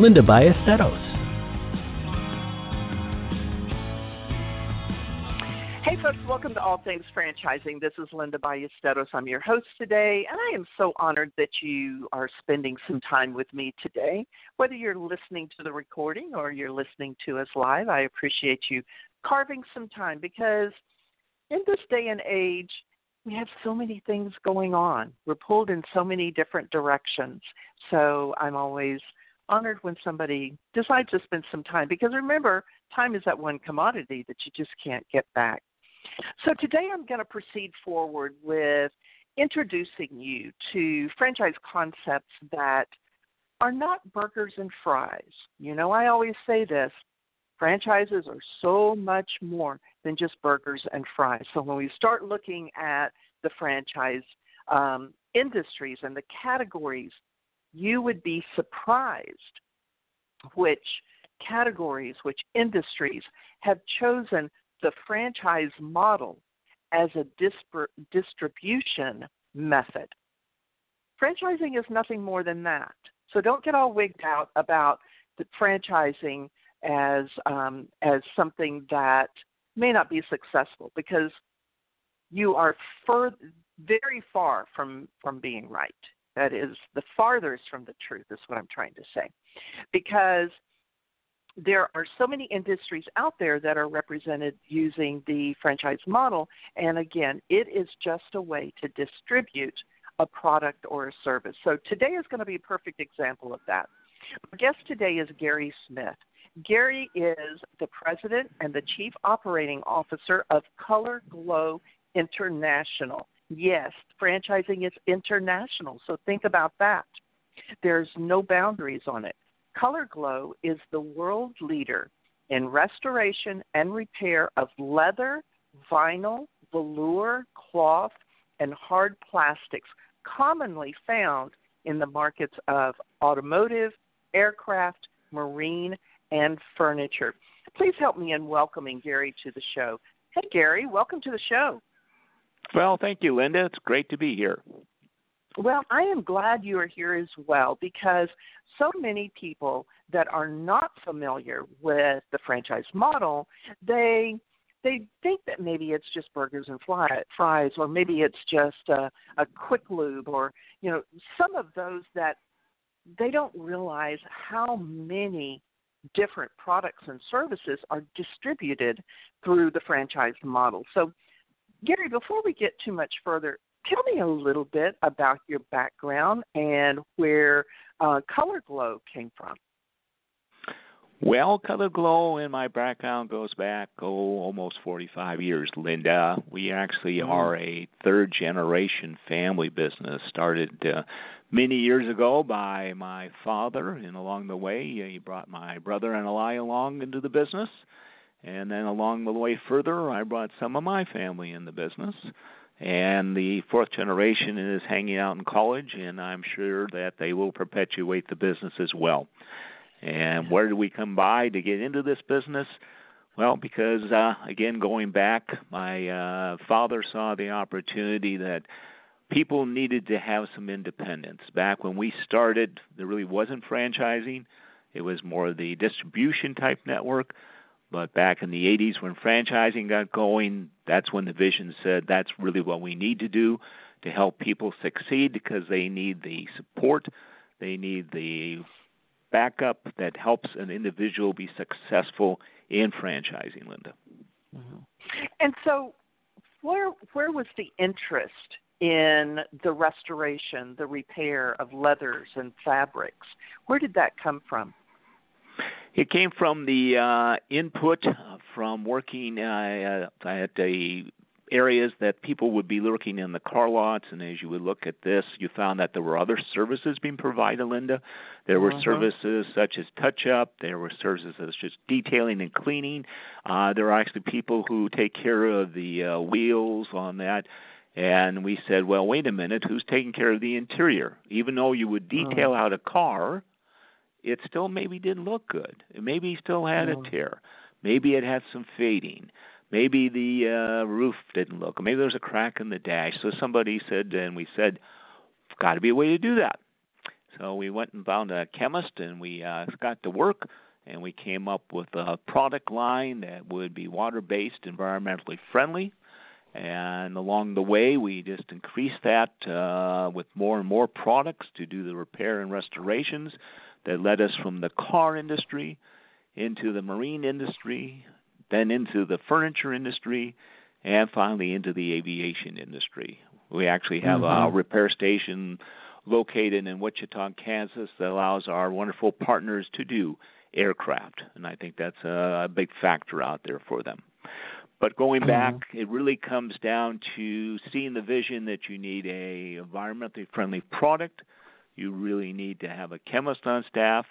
Linda Ballesteros. Hey, folks, welcome to All Things Franchising. This is Linda Ballesteros. I'm your host today, and I am so honored that you are spending some time with me today. Whether you're listening to the recording or you're listening to us live, I appreciate you carving some time because in this day and age, we have so many things going on. We're pulled in so many different directions. So I'm always honored when somebody decides to spend some time because remember, time is that one commodity that you just can't get back. So today I'm going to proceed forward with introducing you to franchise concepts that are not burgers and fries. You know, I always say this franchises are so much more than just burgers and fries. So when we start looking at the franchise um, industries and the categories, you would be surprised which categories, which industries have chosen the franchise model as a distribution method. Franchising is nothing more than that. So don't get all wigged out about the franchising as um, as something that may not be successful because you are fur- very far from from being right. That is the farthest from the truth is what I'm trying to say, because there are so many industries out there that are represented using the franchise model, and again, it is just a way to distribute a product or a service. So today is going to be a perfect example of that. Our guest today is Gary Smith. Gary is the president and the chief operating officer of Color Glo International. Yes, franchising is international, so think about that. There's no boundaries on it. Color Glo is the world leader in restoration and repair of leather, vinyl, velour, cloth, and hard plastics commonly found in the markets of automotive, aircraft, marine, and furniture. Please help me in welcoming Gary to the show. Hey, Gary, welcome to the show. Well, thank you, Linda. It's great to be here. Well, I am glad you are here as well because so many people that are not familiar with the franchise model, they they think that maybe it's just burgers and fly, fries, or maybe it's just a, a quick lube, or you know, some of those that they don't realize how many different products and services are distributed through the franchise model. So, Gary, before we get too much further, tell me a little bit about your background and where uh, Color Glo came from. Well, Color Glo in my background goes back oh almost 45 years, Linda. We actually mm-hmm. are a third generation family business. Started uh, many years ago by my father, and along the way he brought my brother and I along into the business. And then along the way further, I brought some of my family in the business. And the fourth generation is hanging out in college, and I'm sure that they will perpetuate the business as well. And where did we come by to get into this business? Well, because uh, again, going back, my uh, father saw the opportunity that people needed to have some independence. Back when we started, there really wasn't franchising; it was more the distribution type network. But back in the 80s, when franchising got going, that's when the vision said that's really what we need to do to help people succeed because they need the support, they need the backup that helps an individual be successful in franchising, Linda. Mm-hmm. And so, where where was the interest in the restoration, the repair of leathers and fabrics? Where did that come from? It came from the uh, input from working uh, at a areas that people would be looking in the car lots, and as you would look at this, you found that there were other services being provided, Linda. There were uh-huh. services such as touch up, there were services such as detailing and cleaning. Uh, there are actually people who take care of the uh, wheels on that. And we said, well, wait a minute, who's taking care of the interior? Even though you would uh-huh. detail out a car, it still maybe didn't look good. It maybe still had a tear. Maybe it had some fading. Maybe the uh, roof didn't look. Maybe there was a crack in the dash. So somebody said, and we said, got to be a way to do that. So we went and found a chemist, and we uh, got to work, and we came up with a product line that would be water-based, environmentally friendly. And along the way, we just increased that uh, with more and more products to do the repair and restorations that led us from the car industry into the marine industry, then into the furniture industry, and finally into the aviation industry. We actually have mm-hmm. a repair station located in Wichita, Kansas, that allows our wonderful partners to do aircraft, and I think that's a big factor out there for them. But going back, mm-hmm. it really comes down to seeing the vision that you need a environmentally friendly product. You really need to have a chemist on staff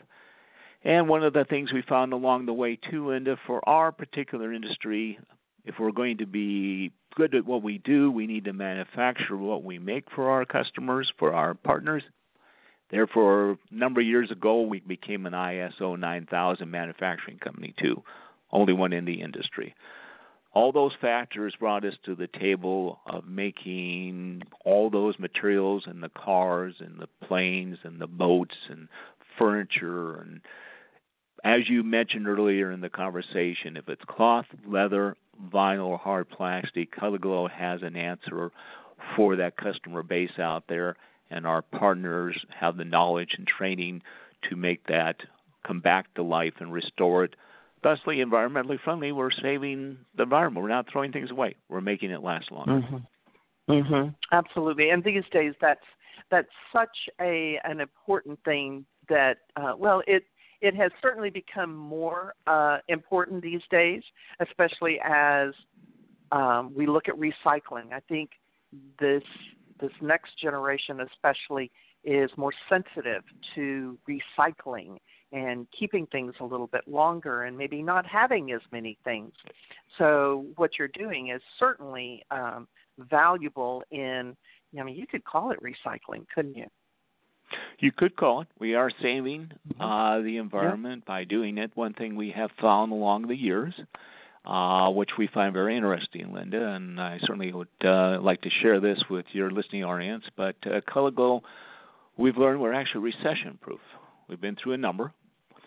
and one of the things we found along the way, too, Linda, for our particular industry, if we're going to be good at what we do, we need to manufacture what we make for our customers, for our partners. Therefore, a number of years ago, we became an ISO 9000 manufacturing company, too, only one in the industry. All those factors brought us to the table of making all those materials in the cars and the planes and the boats and furniture and as you mentioned earlier in the conversation, if it's cloth, leather, vinyl, or hard plastic, Color Glo has an answer for that customer base out there, and our partners have the knowledge and training to make that come back to life and restore it. Thusly, environmentally friendly, we're saving the environment. We're not throwing things away. We're making it last longer. Mm-hmm. Mm-hmm. Absolutely. And these days, that's that's such a an important thing that uh, well, it it has certainly become more uh, important these days, especially as um, we look at recycling. I think this this next generation, especially, is more sensitive to recycling and keeping things a little bit longer and maybe not having as many things. So what you're doing is certainly um, valuable in. I mean, you could call it recycling, couldn't you? You could call it. We are saving mm-hmm. uh, the environment by doing it. One thing we have found along the years, uh, which we find very interesting, Linda, and I certainly would uh, like to share this with your listening audience. But uh, Glo, we've learned we're actually recession proof. We've been through a number.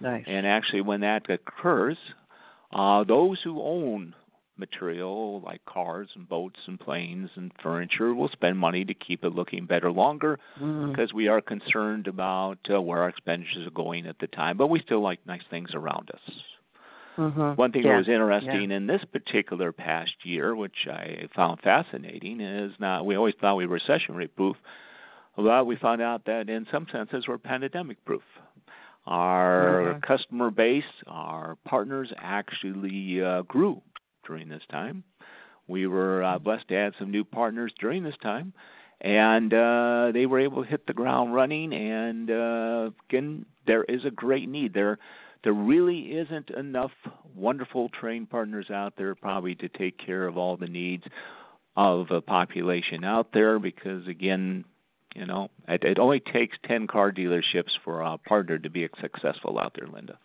Nice. And actually, when that occurs, uh, those who own material like cars and boats and planes and furniture. We'll spend money to keep it looking better longer mm. because we are concerned about uh, where our expenditures are going at the time. But we still like nice things around us. Mm-hmm. One thing yeah. that was interesting yeah. in this particular past year, which I found fascinating, is not we always thought we were recession proof. Well, we found out that in some senses we're pandemic proof. Our mm-hmm. customer base, our partners actually uh, grew during this time. We were uh, blessed to add some new partners during this time, and uh, they were able to hit the ground running. And uh, again, there is a great need there. There really isn't enough wonderful trained partners out there, probably to take care of all the needs of a population out there. Because again, you know, it, it only takes ten car dealerships for a partner to be successful out there, Linda.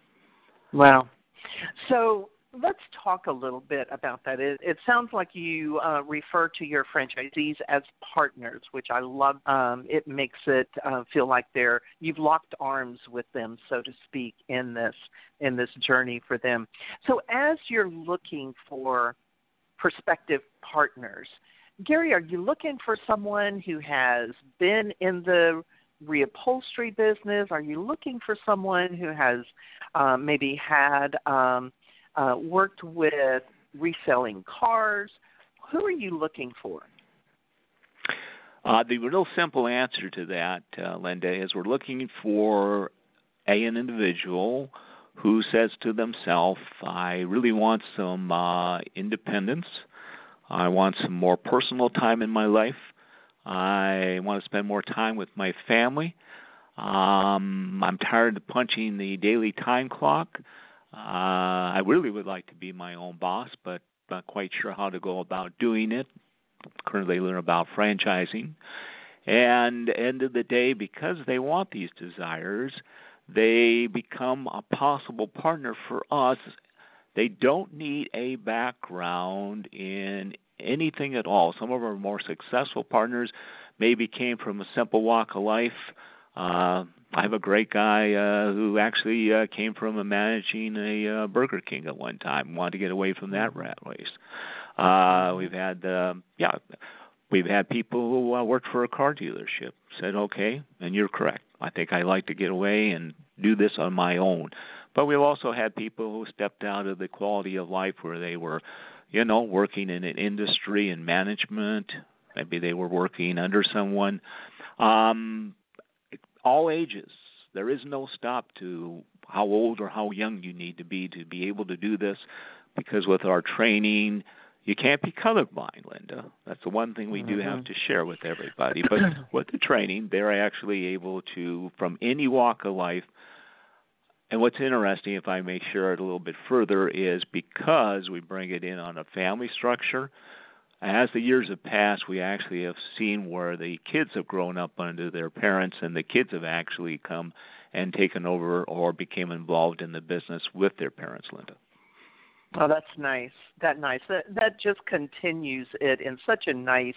Wow. So let's talk a little bit about that. It, it sounds like you uh, refer to your franchisees as partners, which I love. Um, it makes it uh, feel like they're you've locked arms with them, so to speak, in this in this journey for them. So as you're looking for prospective partners, Gary, are you looking for someone who has been in the reupholstery business? Are you looking for someone who has um, maybe had um, uh, worked with reselling cars. Who are you looking for? Uh, the real simple answer to that, uh, Linda, is we're looking for a, an individual who says to themselves, I really want some uh, independence. I want some more personal time in my life. I want to spend more time with my family. Um, I'm tired of punching the daily time clock. Uh, I really would like to be my own boss, but not quite sure how to go about doing it. Currently, learn about franchising. And end of the day, because they want these desires, they become a possible partner for us. They don't need a background in anything at all. Some of our more successful partners maybe came from a simple walk of life. Uh, I have a great guy uh, who actually uh, came from a managing a uh, Burger King at one time, wanted to get away from that rat race. Uh, we've had, uh, yeah, we've had people who uh, worked for a car dealership said, okay, and you're correct. I think I like to get away and do this on my own. But we've also had people who stepped out of the quality of life where they were you know, working in an industry and management. Maybe they were working under someone. Um, all ages. There is no stop to how old or how young you need to be to be able to do this, because with our training, you can't be colorblind, Linda. That's the one thing we do have Mm-hmm. to share with everybody. But with the training, they're actually able to, from any walk of life, and what's interesting, if I may share it a little bit further, is because we bring it in on a family structure, as the years have passed, we actually have seen where the kids have grown up under their parents, and the kids have actually come and taken over or became involved in the business with their parents, Linda. Oh, that's nice. That nice. That that just continues it in such a nice,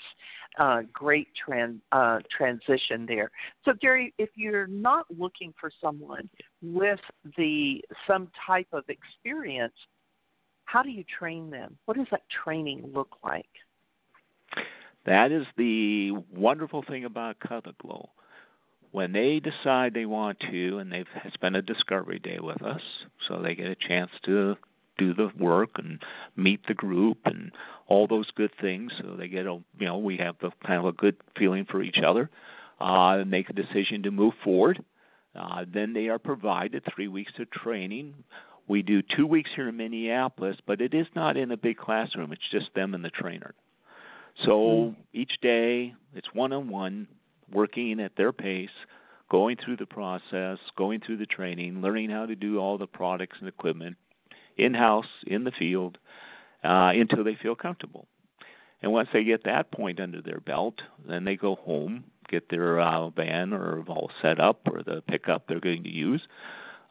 uh, great tran- uh, transition there. So, Gary, if you're not looking for someone with the some type of experience, how do you train them? What does that training look like? That is the wonderful thing about Color Glo. When they decide they want to, and they've spent a discovery day with us, so they get a chance to do the work and meet the group and all those good things. So they get a, you know, we have the kind of a good feeling for each other. Uh, make a decision to move forward. Uh, then they are provided three weeks of training. We do two weeks here in Minneapolis, but it is not in a big classroom. It's just them and the trainer. So each day it's one on one, working at their pace, going through the process, going through the training, learning how to do all the products and equipment in house, in the field, uh, until they feel comfortable. And once they get that point under their belt, then they go home, get their uh, van or all set up or the pickup they're going to use.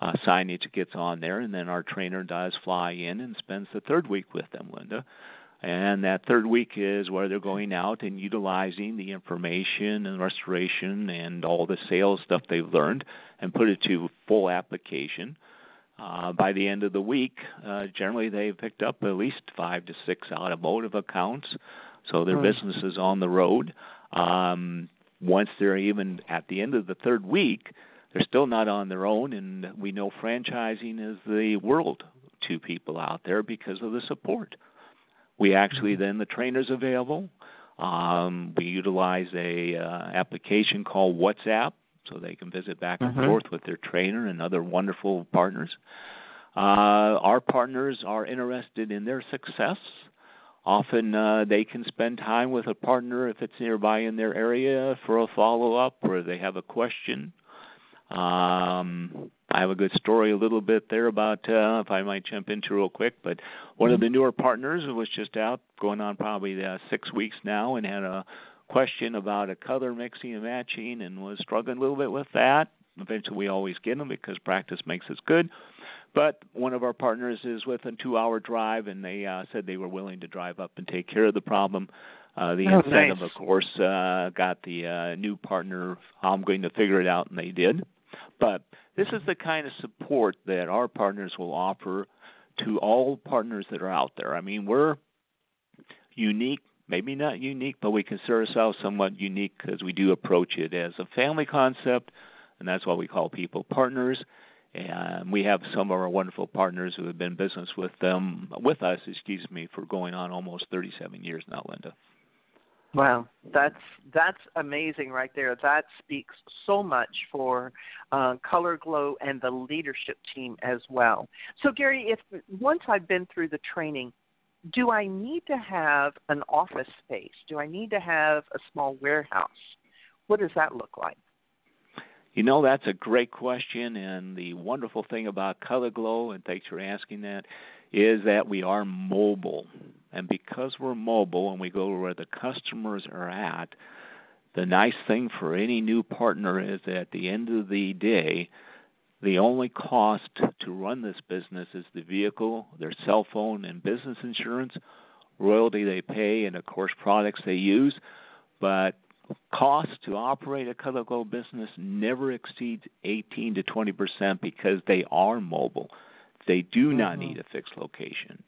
Uh, signage gets on there, and then our trainer does fly in and spends the third week with them, Linda. And that third week is where they're going out and utilizing the information and restoration and all the sales stuff they've learned and put it to full application. Uh, by the end of the week, uh, generally they've picked up at least five to six automotive accounts, so their Hmm. business is on the road. Um, once they're even at the end of the third week, they're still not on their own, and we know franchising is the world to people out there because of the support. We actually then the trainers available. Um, we utilize a uh, application called WhatsApp, so they can visit back and Mhm. forth with their trainer and other wonderful partners. Uh, our partners are interested in their success. Often uh, they can spend time with a partner if it's nearby in their area for a follow up or they have a question. Um, I have a good story a little bit there about uh, if I might jump into real quick, but one of the newer partners was just out going on probably uh, six weeks now and had a question about a color mixing and matching and was struggling a little bit with that. Eventually, we always get them because practice makes us good. But one of our partners is with a two-hour drive, and they uh, said they were willing to drive up and take care of the problem. Uh, the Oh, incentive, nice. of course, uh, got the uh, new partner. I'm going to figure it out, and they did. But this is the kind of support that our partners will offer to all partners that are out there. I mean, we're unique, maybe not unique, but we consider ourselves somewhat unique because we do approach it as a family concept, and that's why we call people partners. And we have some of our wonderful partners who have been in business with them with us, excuse me, for going on almost 37 years now, Linda. Wow, that's that's amazing right there. That speaks so much for uh, Color Glo and the leadership team as well. So, Gary, if once I've been through the training, do I need to have an office space? Do I need to have a small warehouse? What does that look like? You know, that's a great question, and the wonderful thing about Color Glo, and thanks for asking that, is that we are mobile. And because we're mobile and we go where the customers are at, the nice thing for any new partner is that at the end of the day, the only cost to run this business is the vehicle, their cell phone, and business insurance, royalty they pay, and of course products they use. But cost to operate a Color Glo business never exceeds 18 to 20 percent because they are mobile. They do not mm-hmm. need a fixed location.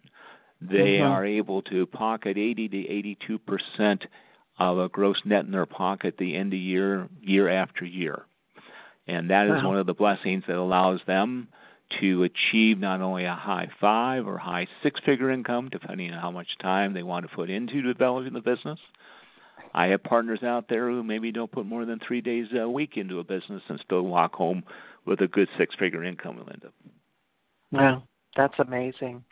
They mm-hmm. are able to pocket 80 to 82 percent of a gross net in their pocket the end of year, year after year. And that is wow. one of the blessings that allows them to achieve not only a high five or high six figure income, depending on how much time they want to put into developing the business. I have partners out there who maybe don't put more than three days a week into a business and still walk home with a good six figure income, Linda. Wow, that's amazing.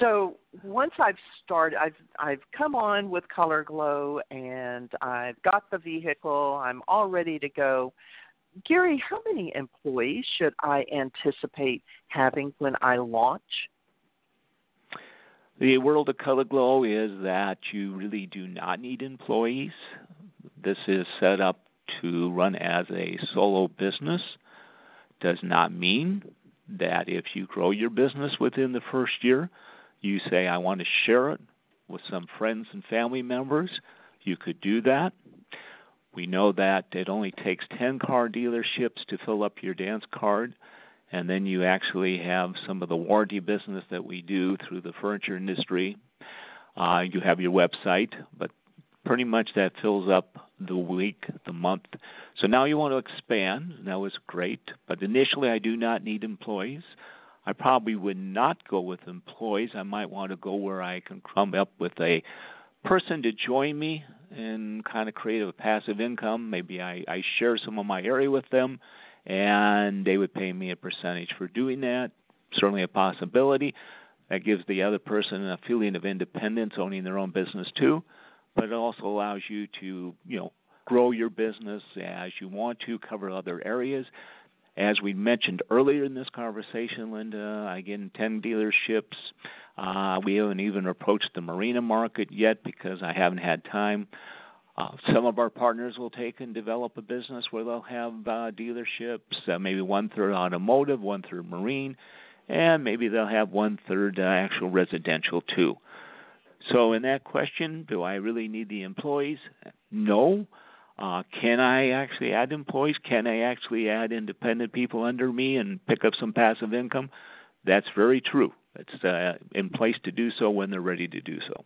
So once I've started, I've I've come on with Color Glo and I've got the vehicle. I'm all ready to go. Gary, how many employees should I anticipate having when I launch? The world of Color Glo is that you really do not need employees. This is set up to run as a solo business. Does not mean that if you grow your business within the first year, you say, I want to share it with some friends and family members, you could do that. We know that it only takes 10 car dealerships to fill up your dance card, and then you actually have some of the warranty business that we do through the furniture industry. Uh, you have your website, but pretty much that fills up the week, the month. So now you want to expand. That was great, but initially I do not need employees. I probably would not go with employees. I might want to go where I can come up with a person to join me and kind of create a passive income. Maybe I, I share some of my area with them and they would pay me a percentage for doing that. Certainly a possibility. That gives the other person a feeling of independence, owning their own business too but it also allows you to, you know, grow your business as you want to, cover other areas. As we mentioned earlier in this conversation, Linda, again, 10 dealerships. Uh, we haven't even approached the marina market yet because I haven't had time. Uh, some of our partners will take and develop a business where they'll have uh, dealerships, uh, maybe one third automotive, one third marine, and maybe they'll have one third uh, actual residential too. So, in that question, do I really need the employees? No. Uh, can I actually add employees? Can I actually add independent people under me and pick up some passive income? That's very true. It's uh, in place to do so when they're ready to do so.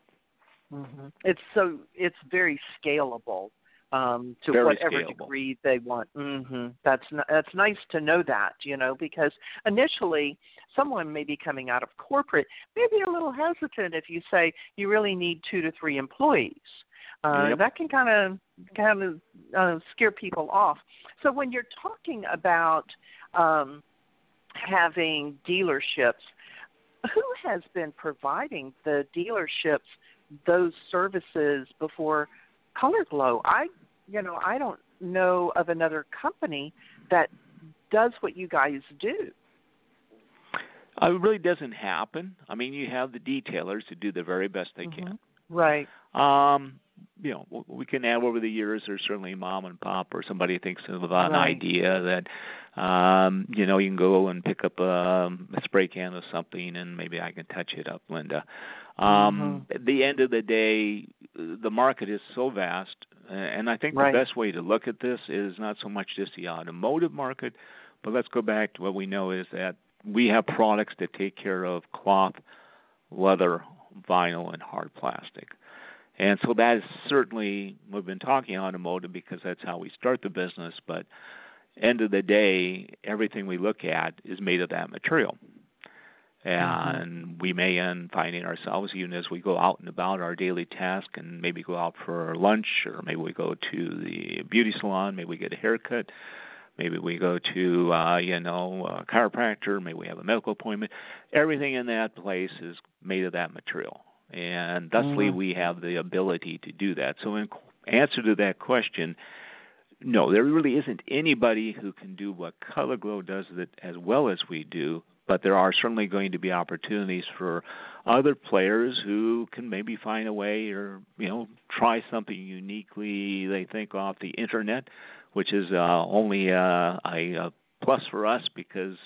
Mm-hmm. It's so it's very scalable um, to very whatever scalable. degree they want. Mm-hmm. That's that's nice to know that you know because initially someone may be coming out of corporate, maybe a little hesitant if you say you really need two to three employees. Uh, yep. That can kind of kind of uh, scare people off. So when you're talking about um, having dealerships, who has been providing the dealerships those services before Color Glo? I, you know, I don't know of another company that does what you guys do. Uh, it really doesn't happen. I mean, you have the detailers to do the very best they mm-hmm. can. Right. Um, you know, we can add over the years. There's certainly mom and pop or somebody thinks of an right. idea that, um, you know, you can go and pick up a, a spray can of something, and maybe I can touch it up, Linda. Um, mm-hmm. At the end of the day, the market is so vast, and I think right. the best way to look at this is not so much just the automotive market, but let's go back to what we know is that we have products that take care of cloth, leather, vinyl, and hard plastic. And so that is certainly we've been talking automotive because that's how we start the business, but end of the day, everything we look at is made of that material. And mm-hmm. we may end finding ourselves, even as we go out and about our daily task and maybe go out for lunch or maybe we go to the beauty salon, maybe we get a haircut, Maybe we go to, uh, you know, a chiropractor. Maybe we have a medical appointment. Everything in that place is made of that material. And thusly mm-hmm. we have the ability to do that. So, in answer to that question, no, there really isn't anybody who can do what Color Glo does it as well as we do. But there are certainly going to be opportunities for other players who can maybe find a way or you know try something uniquely they think off the internet, which is uh, only uh, a, a plus for us because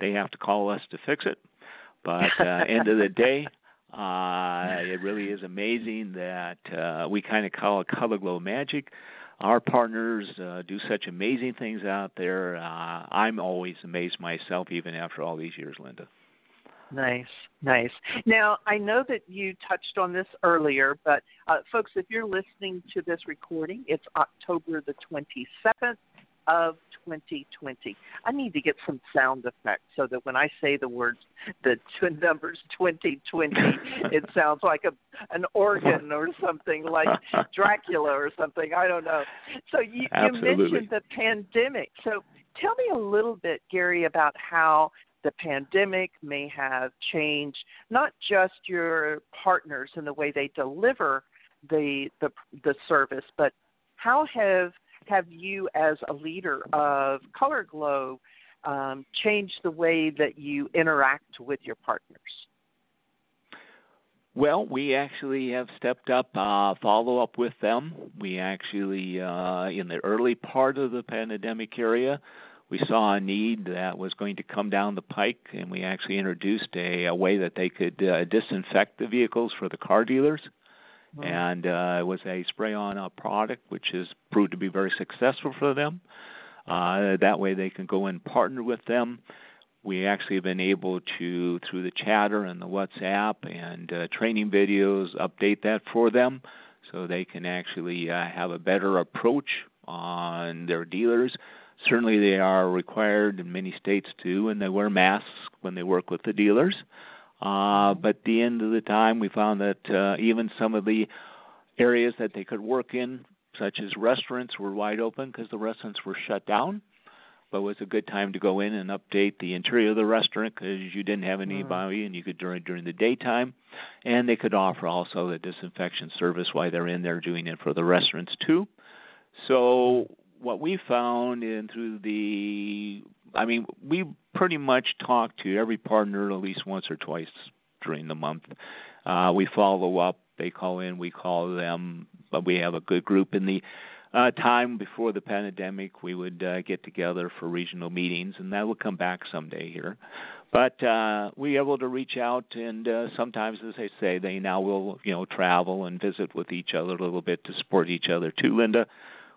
they have to call us to fix it. But uh, end of the day, uh, it really is amazing that uh, we kind of call it Color Glo magic. Our partners uh, do such amazing things out there. Uh, I'm always amazed myself, even after all these years, Linda. Nice, nice. Now, I know that you touched on this earlier, but uh, folks, if you're listening to this recording, it's October the 27th of 2020. I need to get some sound effects so that when I say the words, the twin numbers 2020, it sounds like a an organ or something like Dracula or something. I don't know. So you, you mentioned the pandemic. So tell me a little bit, Gary, about how the pandemic may have changed not just your partners and the way they deliver the the the service, but how have have you, as a leader of Color Glo, um, changed the way that you interact with your partners? Well, we actually have stepped up uh, follow up with them. We actually, uh, in the early part of the pandemic area, we saw a need that was going to come down the pike, and we actually introduced a, a way that they could uh, disinfect the vehicles for the car dealers. Mm-hmm. and uh, it was a spray-on product, which has proved to be very successful for them. Uh, that way, they can go and partner with them. We actually have been able to, through the chatter and the WhatsApp and uh, training videos, update that for them so they can actually uh, have a better approach on their dealers. Certainly, they are required in many states too, and they wear masks when they work with the dealers. But at the end of the time, we found that uh, even some of the areas that they could work in, such as restaurants, were wide open because the restaurants were shut down. But it was a good time to go in and update the interior of the restaurant because you didn't have anybody and you could during during the daytime, and they could offer also the disinfection service while they're in there doing it for the restaurants too. So what we found in through the I mean, we pretty much talk to every partner at least once or twice during the month. Uh, we follow up. They call in, we call them, but we have a good group. In the uh, time before the pandemic, we would uh, get together for regional meetings, and that will come back someday here. But uh, we able to reach out, and uh, sometimes, as I say, they now will, you know, travel and visit with each other a little bit to support each other too, Linda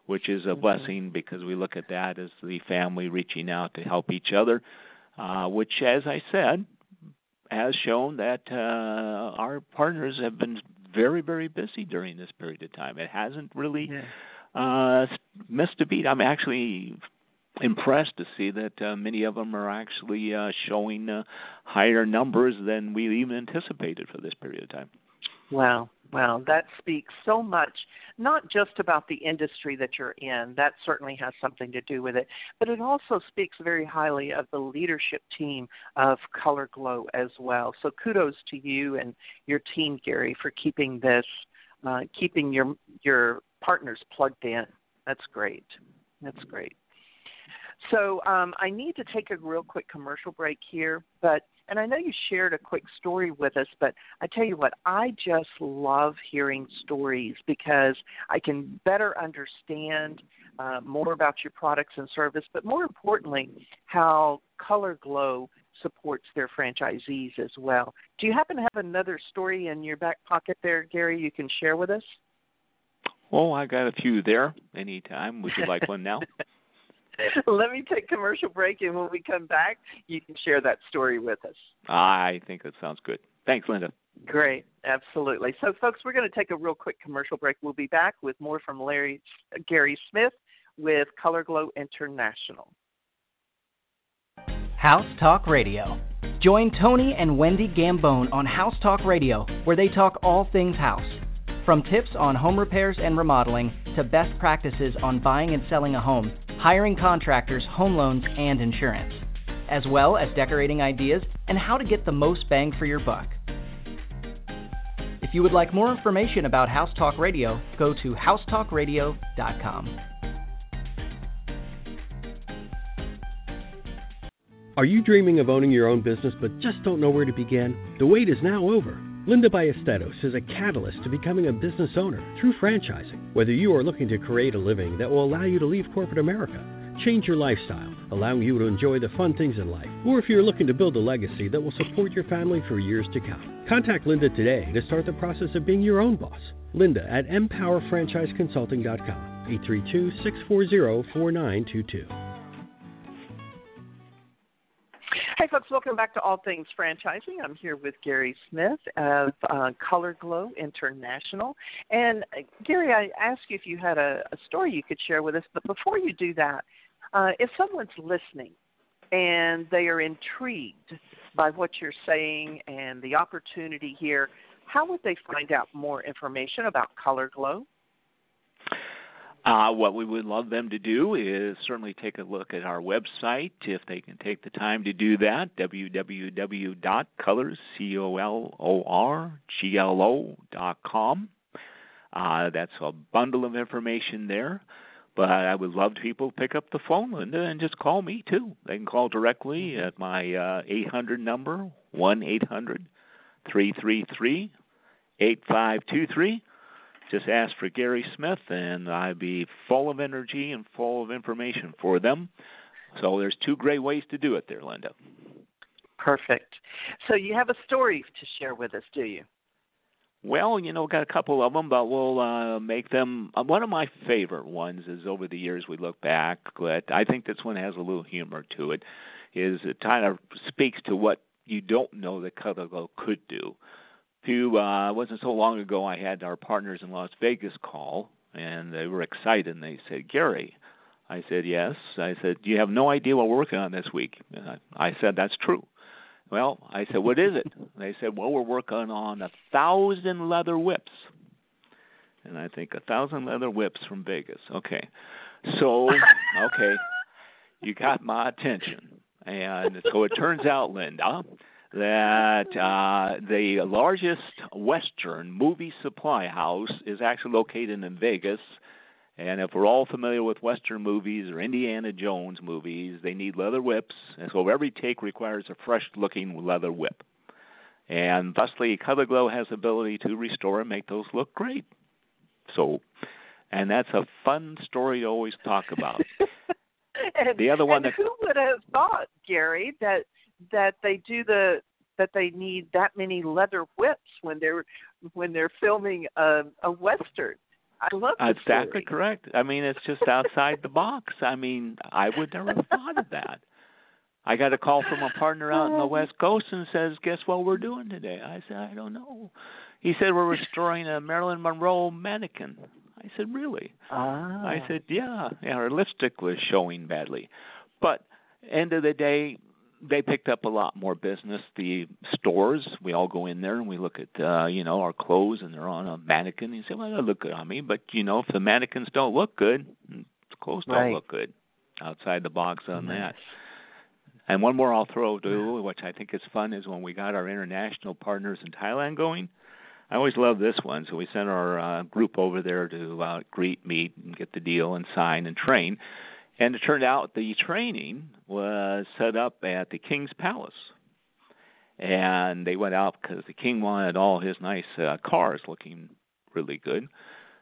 which is a mm-hmm. blessing because we look at that as the family reaching out to help each other, uh, which, as I said, has shown that uh, our partners have been very, very busy during this period of time. It hasn't really yeah. uh, missed a beat. I'm actually impressed to see that uh, many of them are actually uh, showing uh, higher numbers than we even anticipated for this period of time. Wow, wow, that speaks so much, not just about the industry that you're in, that certainly has something to do with it, but it also speaks very highly of the leadership team of Color Glo as well. So kudos to you and your team, Gary, for keeping this, uh, keeping your your partners plugged in. That's great. That's great. So um, I need to take a real quick commercial break here, but and I know you shared a quick story with us, but I tell you what, I just love hearing stories because I can better understand uh, more about your products and service, but more importantly, how Color Glo supports their franchisees as well. Do you happen to have another story in your back pocket there, Gary, you can share with us? Oh, I got a few there. Anytime. Would you like one now? Let me take commercial break, and when we come back, you can share that story with us. I think that sounds good. Thanks, Linda. Great, absolutely. So, folks, we're going to take a real quick commercial break. We'll be back with more from Larry Gary Smith with Color Glo International. House Talk Radio. Join Tony and Wendy Gambone on House Talk Radio, where they talk all things house. From tips on home repairs and remodeling to best practices on buying and selling a home hiring contractors, home loans, and insurance, as well as decorating ideas and how to get the most bang for your buck. If you would like more information about House Talk Radio, go to housetalkradio.com. Are you dreaming of owning your own business but just don't know where to begin? The wait is now over. Linda Ballesteros is a catalyst to becoming a business owner through franchising. Whether you are looking to create a living that will allow you to leave corporate America, change your lifestyle, allowing you to enjoy the fun things in life, or if you're looking to build a legacy that will support your family for years to come. Contact Linda today to start the process of being your own boss. Linda at mpowerfranchiseconsulting.com, 832 640 4922. Hey, folks, welcome back to All Things Franchising. I'm here with Gary Smith of uh, Color Glo International. And, uh, Gary, I asked you if you had a, a, story you could share with us, but before you do that, uh, if someone's listening and they are intrigued by what you're saying and the opportunity here, how would they find out more information about Color Glo? Uh, what we would love them to do is certainly take a look at our website if they can take the time to do that www.colors.com. Uh, that's a bundle of information there. But I would love people to pick up the phone, Linda, and just call me too. They can call directly at my uh, 800 number, 1 800 333 8523 just ask for Gary Smith, and I'd be full of energy and full of information for them. So there's two great ways to do it there, Linda. Perfect. So you have a story to share with us, do you? Well, you know, got a couple of them, but we'll uh, make them. Uh, one of my favorite ones is over the years we look back, but I think this one has a little humor to it. Is it kind of speaks to what you don't know that Glo could do few uh wasn't so long ago I had our partners in Las Vegas call and they were excited and they said, Gary, I said, Yes. I said, You have no idea what we're working on this week. And I, I said, That's true. Well, I said, What is it? they said, Well, we're working on a thousand leather whips. And I think a thousand leather whips from Vegas. Okay. So okay. You got my attention. And so it turns out, Linda, that uh, the largest Western movie supply house is actually located in Vegas. And if we're all familiar with Western movies or Indiana Jones movies, they need leather whips. And so every take requires a fresh looking leather whip. And thusly, Color Glo has the ability to restore and make those look great. So, and that's a fun story to always talk about. and, the other one that who would have thought, Gary, that that they do the that they need that many leather whips when they're when they're filming a, a western. I love the exactly story. correct. I mean, it's just outside the box. I mean, I would never have thought of that. I got a call from a partner out in the West Coast and says, "Guess what we're doing today?" I said, "I don't know." He said, "We're restoring a Marilyn Monroe mannequin." I said, "Really?" Ah. I said, "Yeah." Yeah, her lipstick was showing badly, but end of the day, they picked up a lot more business. The stores, we all go in there and we look at uh, you know our clothes, and they're on a mannequin. You say, well, they look good on me, but you know if the mannequins don't look good, the clothes don't right. look good. Outside the box on nice. that. And one more I'll throw to, which I think is fun, is when we got our international partners in Thailand going. I always love this one, so we sent our uh, group over there to uh, greet, meet, and get the deal, and sign and train. And it turned out the training was set up at the king's palace. And they went out because the king wanted all his nice uh, cars looking really good.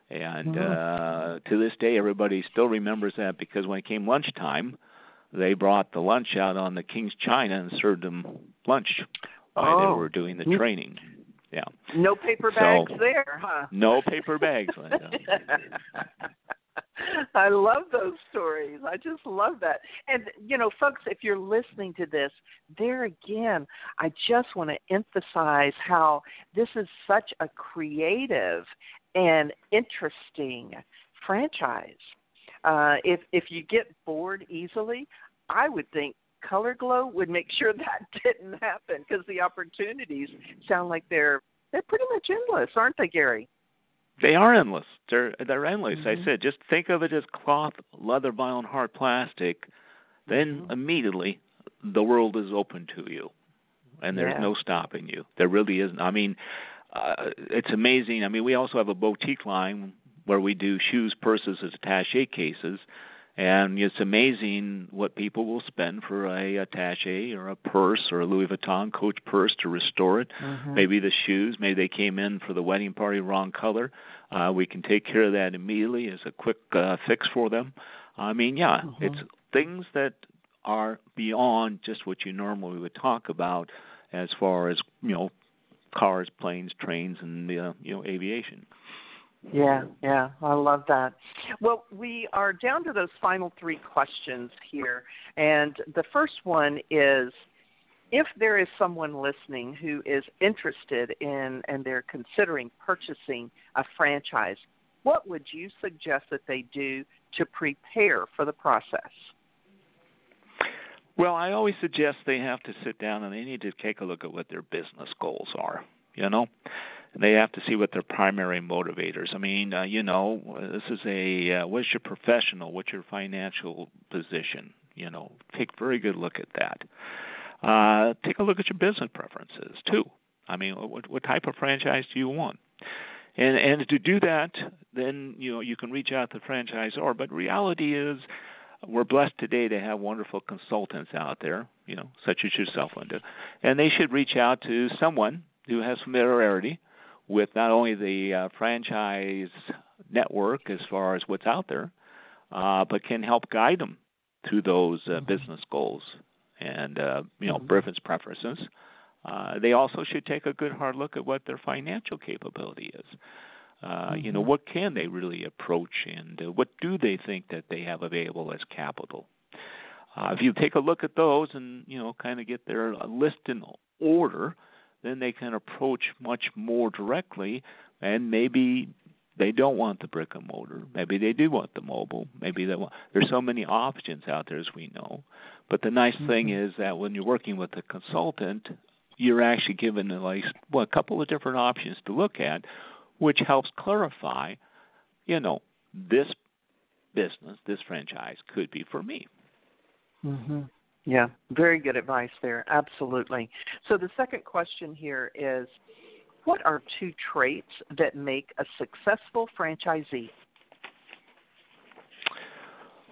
And Mm-hmm. uh, to this day, everybody still remembers that because when it came lunchtime, they brought the lunch out on the king's china and served them lunch while Oh. they were doing the training. Yeah. No paper So- bags there, huh? No paper bags, Linda. I love those stories. I just love that. And, you know, folks, if you're listening to this, there again, I just want to emphasize how this is such a creative and interesting franchise. Uh, if if you get bored easily, I would think Color Glo would make sure that didn't happen because the opportunities sound like they're they're pretty much endless, aren't they, Gary? They are endless. They're they're endless. Mhm. I said, just think of it as cloth, leather, vinyl, and hard plastic. Then Mhm. immediately the world is open to you, and there's Yeah. no stopping you. There really isn't. I mean, uh, it's amazing. I mean, we also have a boutique line where we do shoes, purses, and attache cases. And it's amazing what people will spend for a attache or a purse or a Louis Vuitton Coach purse to restore it. Mm-hmm. Maybe the shoes, maybe they came in for the wedding party wrong color. Uh, we can take care of that immediately as a quick uh, fix for them. I mean, yeah, mm-hmm. it's things that are beyond just what you normally would talk about as far as you know cars, planes, trains, and uh, you know aviation. Yeah, yeah, I love that. Well, we are down to those final three questions here. And the first one is if there is someone listening who is interested in and they're considering purchasing a franchise, what would you suggest that they do to prepare for the process? Well, I always suggest they have to sit down and they need to take a look at what their business goals are. You know, they have to see what their primary motivators. I mean, uh, you know, this is a uh, what's your professional, what's your financial position. You know, take a very good look at that. Uh, take a look at your business preferences too. I mean, what, what type of franchise do you want? And and to do that, then you know you can reach out to the franchisor. But reality is, we're blessed today to have wonderful consultants out there, you know, such as yourself, Linda, and they should reach out to someone who has familiarity with not only the uh, franchise network as far as what's out there, uh, but can help guide them through those uh, business goals and uh, you know mm-hmm. preferences. Uh, they also should take a good hard look at what their financial capability is. Uh, mm-hmm. You know, mm-hmm. what can they really approach, and uh, what do they think that they have available as capital? Uh, if you take a look at those and you know kind of get their list in order, then they can approach much more directly and maybe they don't want the brick and mortar. Maybe they do want the mobile. Maybe they want. There's so many options out there as we know. But the nice mm-hmm. thing is that when you're working with a consultant, you're actually given at least well, a couple of different options to look at, which helps clarify, you know, this business, this franchise could be for me. Mm-hmm. Yeah, very good advice there. Absolutely. So the second question here is what are two traits that make a successful franchisee?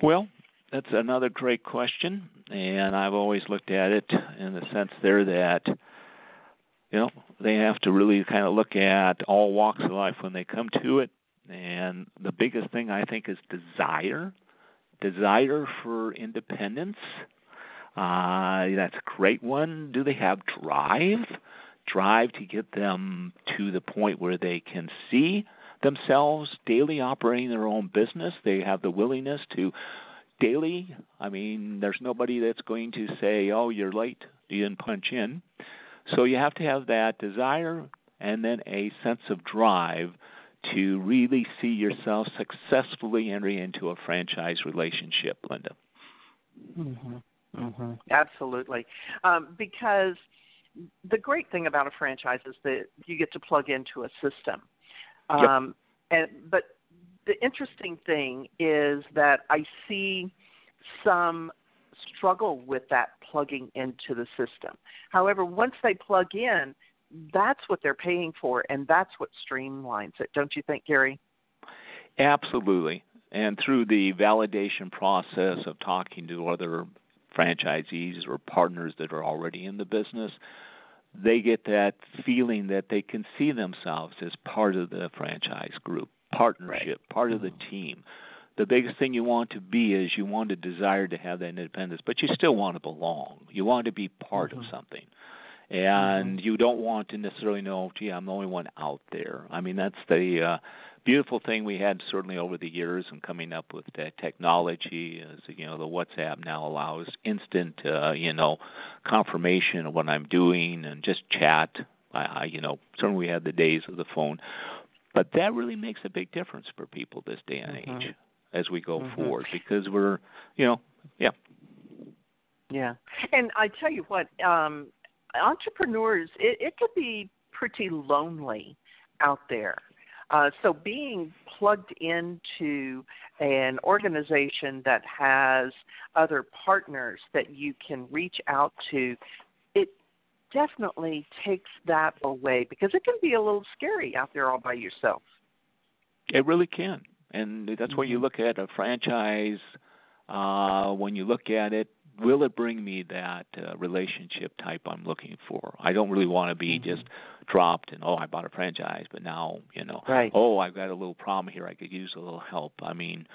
Well, that's another great question, and I've always looked at it in the sense there that you know they have to really kind of look at all walks of life when they come to it, and the biggest thing I think is desire, desire for independence uh, that's a great one. Do they have drive? Drive to get them to the point where they can see themselves daily operating their own business. They have the willingness to daily. I mean, there's nobody that's going to say, "Oh, you're late. You didn't punch in." So you have to have that desire and then a sense of drive to really see yourself successfully entering into a franchise relationship, Linda. Mm-hmm. Mm-hmm. Absolutely, um, because the great thing about a franchise is that you get to plug into a system. Um, yep. And but the interesting thing is that I see some struggle with that plugging into the system. However, once they plug in, that's what they're paying for, and that's what streamlines it. Don't you think, Gary? Absolutely. And through the validation process of talking to other franchisees or partners that are already in the business, they get that feeling that they can see themselves as part of the franchise group, partnership, right. part of the mm-hmm. team. The biggest thing you want to be is you want a desire to have that independence, but you still want to belong. You want to be part mm-hmm. of something. And mm-hmm. you don't want to necessarily know, gee, I'm the only one out there. I mean, that's the uh, beautiful thing we had certainly over the years and coming up with the technology is you know the WhatsApp now allows instant uh, you know confirmation of what I'm doing and just chat. I, I you know certainly we had the days of the phone, but that really makes a big difference for people this day and mm-hmm. age as we go mm-hmm. forward because we're you know yeah yeah and I tell you what um entrepreneurs it, it could be pretty lonely out there uh, so being plugged into an organization that has other partners that you can reach out to, it definitely takes that away because it can be a little scary out there all by yourself. It really can, and that's mm-hmm. why you look at a franchise. Uh, when you look at it, will it bring me that uh, relationship type I'm looking for? I don't really want to be mm-hmm. just dropped and oh I bought a franchise, but now you know right. oh I've got a little problem here. I could use a little help. I mean,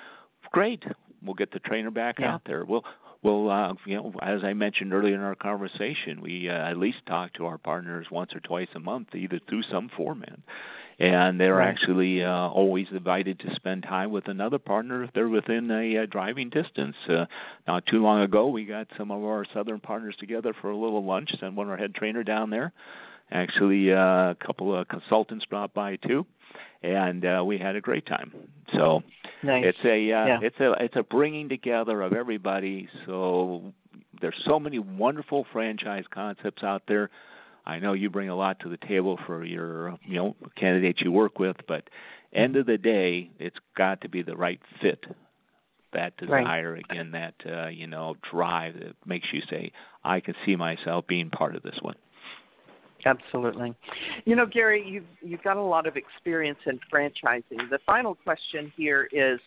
great. We'll get the trainer back yeah. out there. We'll well, uh, you know, as I mentioned earlier in our conversation, we uh, at least talk to our partners once or twice a month, either through some format and they're right. actually uh, always invited to spend time with another partner if they're within a uh, driving distance. Uh, not too long ago, we got some of our southern partners together for a little lunch. Sent one of our head trainer down there. Actually, uh, a couple of consultants dropped by too, and uh, we had a great time. So nice. it's a uh, yeah. it's a it's a bringing together of everybody. So there's so many wonderful franchise concepts out there I know you bring a lot to the table for your you know candidates you work with, but end of the day, it's got to be the right fit. That desire right. again, that uh, you know drive that makes you say, "I can see myself being part of this one." Absolutely. You know, Gary, you've you've got a lot of experience in franchising. The final question here is,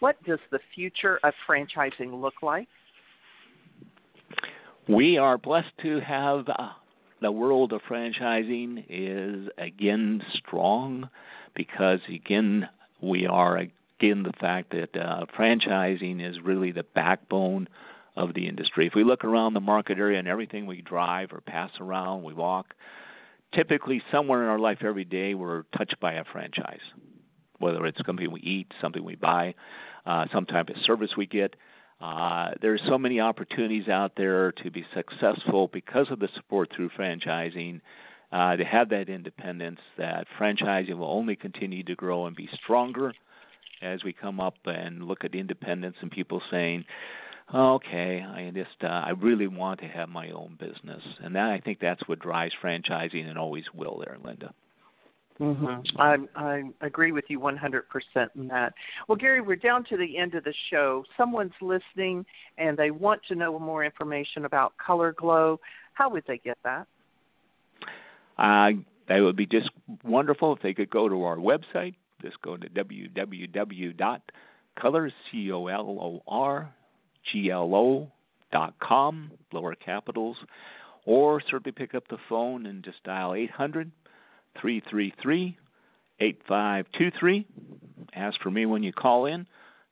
what does the future of franchising look like? We are blessed to have uh, the world of franchising is again strong because again we are again the fact that uh, franchising is really the backbone of the industry. If we look around the market area and everything we drive or pass around, we walk, typically somewhere in our life every day we're touched by a franchise, whether it's something we eat, something we buy, uh, some type of service we get. Uh, there's so many opportunities out there to be successful because of the support through franchising. Uh, to have that independence, that franchising will only continue to grow and be stronger as we come up and look at independence and people saying, okay, I just uh, I really want to have my own business, and that I think that's what drives franchising and always will there, Linda. Mm-hmm. I I agree with you 100% in that. Well, Gary, we're down to the end of the show. Someone's listening and they want to know more information about Color Glo. How would they get that? Uh, that would be just wonderful if they could go to our website. Just go to www.color c o l o r g l o dot com, lower capitals, or certainly pick up the phone and just dial eight hundred 333 8523. Ask for me when you call in,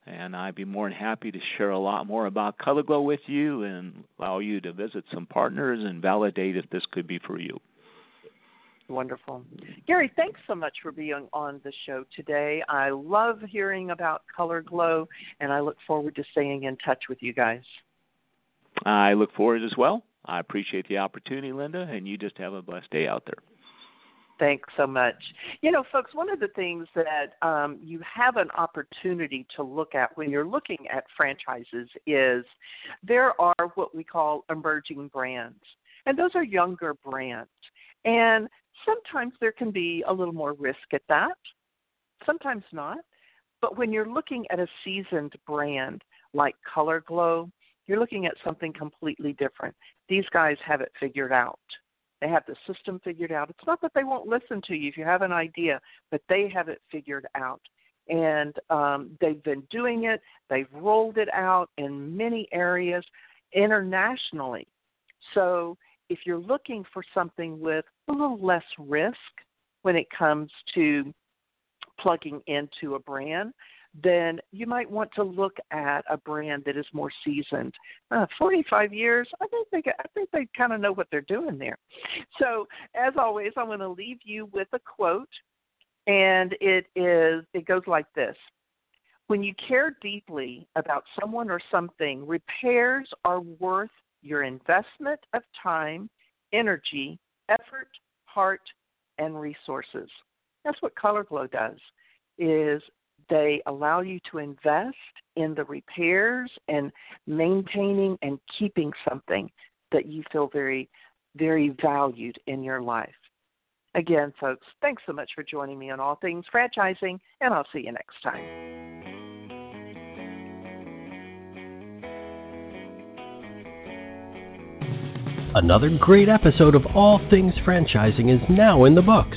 and I'd be more than happy to share a lot more about Color Glo with you and allow you to visit some partners and validate if this could be for you. Wonderful. Gary, thanks so much for being on the show today. I love hearing about Color Glo, and I look forward to staying in touch with you guys. I look forward as well. I appreciate the opportunity, Linda, and you just have a blessed day out there. Thanks so much. You know, folks, one of the things that um, you have an opportunity to look at when you're looking at franchises is there are what we call emerging brands, and those are younger brands. And sometimes there can be a little more risk at that, sometimes not. But when you're looking at a seasoned brand like Color Glo, you're looking at something completely different. These guys have it figured out. They have the system figured out. It's not that they won't listen to you if you have an idea, but they have it figured out. And um, they've been doing it, they've rolled it out in many areas internationally. So if you're looking for something with a little less risk when it comes to plugging into a brand, then you might want to look at a brand that is more seasoned. Uh, 45 years, I think they I think they kind of know what they're doing there. So, as always, I'm going to leave you with a quote, and it is it goes like this: When you care deeply about someone or something, repairs are worth your investment of time, energy, effort, heart, and resources. That's what Color Glo does. Is they allow you to invest in the repairs and maintaining and keeping something that you feel very, very valued in your life. Again, folks, thanks so much for joining me on All Things Franchising, and I'll see you next time. Another great episode of All Things Franchising is now in the books.